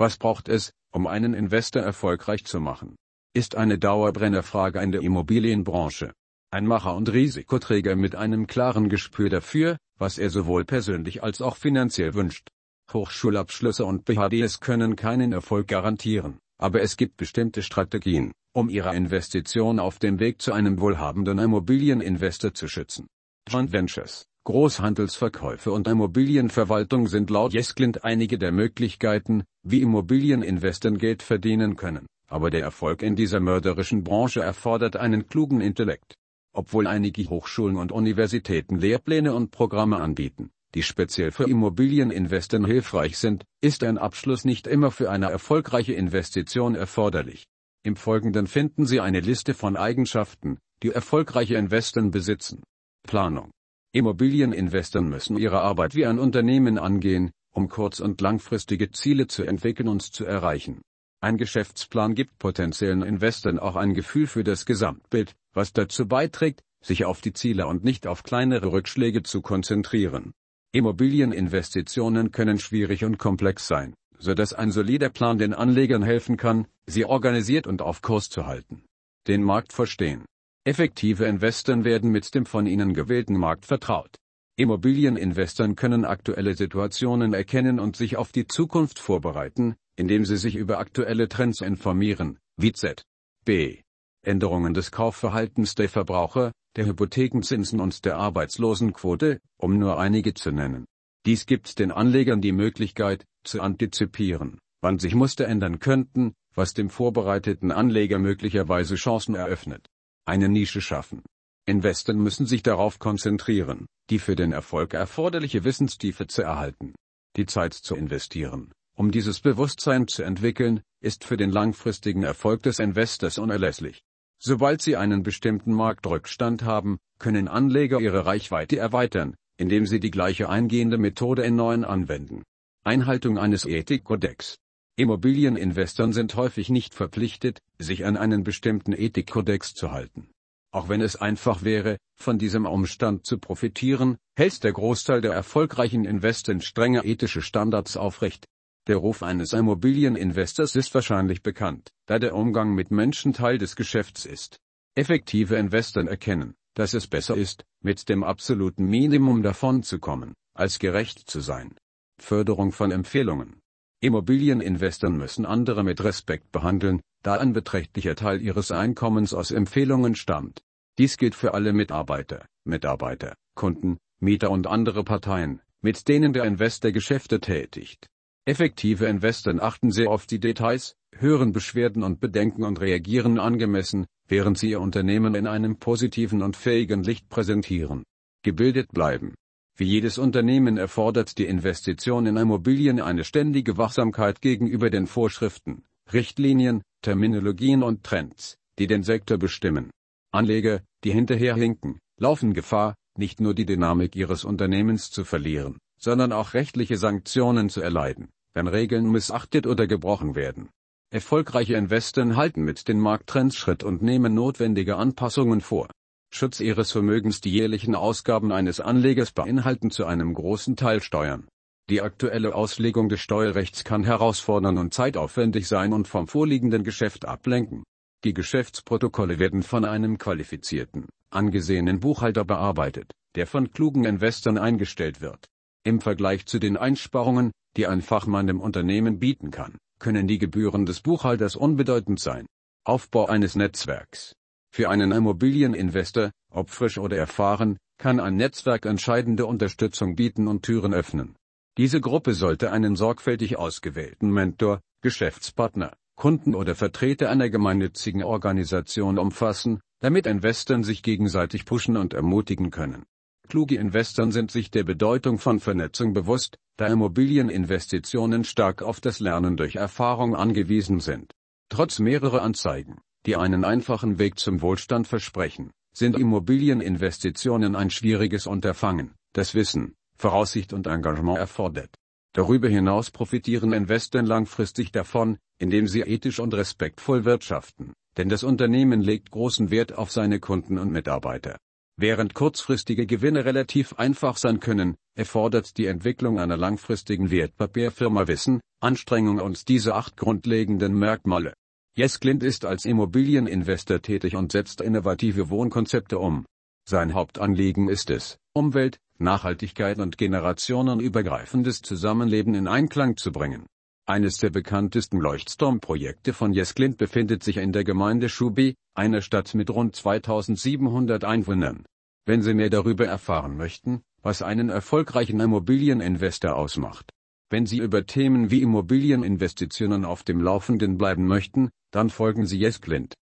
Was braucht es, um einen Investor erfolgreich zu machen? Ist eine Dauerbrennerfrage in der Immobilienbranche. Ein Macher und Risikoträger mit einem klaren Gespür dafür, was er sowohl persönlich als auch finanziell wünscht. Hochschulabschlüsse und BHDs können keinen Erfolg garantieren, aber es gibt bestimmte Strategien, um Ihre Investition auf dem Weg zu einem wohlhabenden Immobilieninvestor zu schützen. Joint Ventures, Großhandelsverkäufe und Immobilienverwaltung sind laut Jesklint einige der Möglichkeiten, wie Immobilieninvestoren Geld verdienen können, aber der Erfolg in dieser mörderischen Branche erfordert einen klugen Intellekt. Obwohl einige Hochschulen und Universitäten Lehrpläne und Programme anbieten, die speziell für Immobilieninvestoren hilfreich sind, ist ein Abschluss nicht immer für eine erfolgreiche Investition erforderlich. Im Folgenden finden Sie eine Liste von Eigenschaften, die erfolgreiche Investoren besitzen. Planung. Immobilieninvestoren müssen ihre Arbeit wie ein Unternehmen angehen, um kurz- und langfristige Ziele zu entwickeln und zu erreichen. Ein Geschäftsplan gibt potenziellen Investoren auch ein Gefühl für das Gesamtbild, was dazu beiträgt, sich auf die Ziele und nicht auf kleinere Rückschläge zu konzentrieren. Immobilieninvestitionen können schwierig und komplex sein, so dass ein solider Plan den Anlegern helfen kann, sie organisiert und auf Kurs zu halten. Den Markt verstehen. Effektive Investoren werden mit dem von ihnen gewählten Markt vertraut. Immobilieninvestoren können aktuelle Situationen erkennen und sich auf die Zukunft vorbereiten, indem sie sich über aktuelle Trends informieren, wie Z. B. Änderungen des Kaufverhaltens der Verbraucher, der Hypothekenzinsen und der Arbeitslosenquote, um nur einige zu nennen. Dies gibt den Anlegern die Möglichkeit, zu antizipieren, wann sich Muster ändern könnten, was dem vorbereiteten Anleger möglicherweise Chancen eröffnet. Eine Nische schaffen. Investoren müssen sich darauf konzentrieren, die für den Erfolg erforderliche Wissenstiefe zu erhalten. Die Zeit zu investieren, um dieses Bewusstsein zu entwickeln, ist für den langfristigen Erfolg des Investors unerlässlich. Sobald sie einen bestimmten Marktrückstand haben, können Anleger ihre Reichweite erweitern, indem sie die gleiche eingehende Methode in neuen anwenden. Einhaltung eines Ethikkodex. Immobilieninvestoren sind häufig nicht verpflichtet, sich an einen bestimmten Ethikkodex zu halten. Auch wenn es einfach wäre, von diesem Umstand zu profitieren, hält der Großteil der erfolgreichen Investoren strenge ethische Standards aufrecht, der Ruf eines Immobilieninvestors ist wahrscheinlich bekannt, da der Umgang mit Menschen Teil des Geschäfts ist. Effektive Investoren erkennen, dass es besser ist, mit dem absoluten Minimum davonzukommen, als gerecht zu sein. Förderung von Empfehlungen. Immobilieninvestoren müssen andere mit Respekt behandeln, da ein beträchtlicher Teil ihres Einkommens aus Empfehlungen stammt. Dies gilt für alle Mitarbeiter, Mitarbeiter, Kunden, Mieter und andere Parteien, mit denen der Investor Geschäfte tätigt. Effektive Investoren achten sehr auf die Details, hören Beschwerden und Bedenken und reagieren angemessen, während sie ihr Unternehmen in einem positiven und fähigen Licht präsentieren. Gebildet bleiben. Wie jedes Unternehmen erfordert die Investition in Immobilien eine ständige Wachsamkeit gegenüber den Vorschriften, Richtlinien, Terminologien und Trends, die den Sektor bestimmen. Anleger, die hinterherhinken, laufen Gefahr, nicht nur die Dynamik ihres Unternehmens zu verlieren, sondern auch rechtliche Sanktionen zu erleiden wenn Regeln missachtet oder gebrochen werden. Erfolgreiche Investoren halten mit den Markttrends Schritt und nehmen notwendige Anpassungen vor. Schutz ihres Vermögens Die jährlichen Ausgaben eines Anlegers beinhalten zu einem großen Teil Steuern. Die aktuelle Auslegung des Steuerrechts kann herausfordern und zeitaufwendig sein und vom vorliegenden Geschäft ablenken. Die Geschäftsprotokolle werden von einem qualifizierten, angesehenen Buchhalter bearbeitet, der von klugen Investoren eingestellt wird. Im Vergleich zu den Einsparungen, die ein Fachmann dem Unternehmen bieten kann, können die Gebühren des Buchhalters unbedeutend sein. Aufbau eines Netzwerks. Für einen Immobilieninvestor, ob frisch oder erfahren, kann ein Netzwerk entscheidende Unterstützung bieten und Türen öffnen. Diese Gruppe sollte einen sorgfältig ausgewählten Mentor, Geschäftspartner, Kunden oder Vertreter einer gemeinnützigen Organisation umfassen, damit Investoren sich gegenseitig pushen und ermutigen können. Kluge Investoren sind sich der Bedeutung von Vernetzung bewusst, da Immobilieninvestitionen stark auf das Lernen durch Erfahrung angewiesen sind. Trotz mehrerer Anzeigen, die einen einfachen Weg zum Wohlstand versprechen, sind Immobilieninvestitionen ein schwieriges Unterfangen, das Wissen, Voraussicht und Engagement erfordert. Darüber hinaus profitieren Investoren langfristig davon, indem sie ethisch und respektvoll wirtschaften, denn das Unternehmen legt großen Wert auf seine Kunden und Mitarbeiter. Während kurzfristige Gewinne relativ einfach sein können, erfordert die Entwicklung einer langfristigen Wertpapierfirma Wissen, Anstrengung und diese acht grundlegenden Merkmale. Jess Clint ist als Immobilieninvestor tätig und setzt innovative Wohnkonzepte um. Sein Hauptanliegen ist es, Umwelt, Nachhaltigkeit und generationenübergreifendes Zusammenleben in Einklang zu bringen. Eines der bekanntesten Leuchtturmprojekte von Jess Clint befindet sich in der Gemeinde Shubi, einer Stadt mit rund 2700 Einwohnern. Wenn Sie mehr darüber erfahren möchten, was einen erfolgreichen Immobilieninvestor ausmacht. Wenn Sie über Themen wie Immobilieninvestitionen auf dem Laufenden bleiben möchten, dann folgen Sie Yes Clint.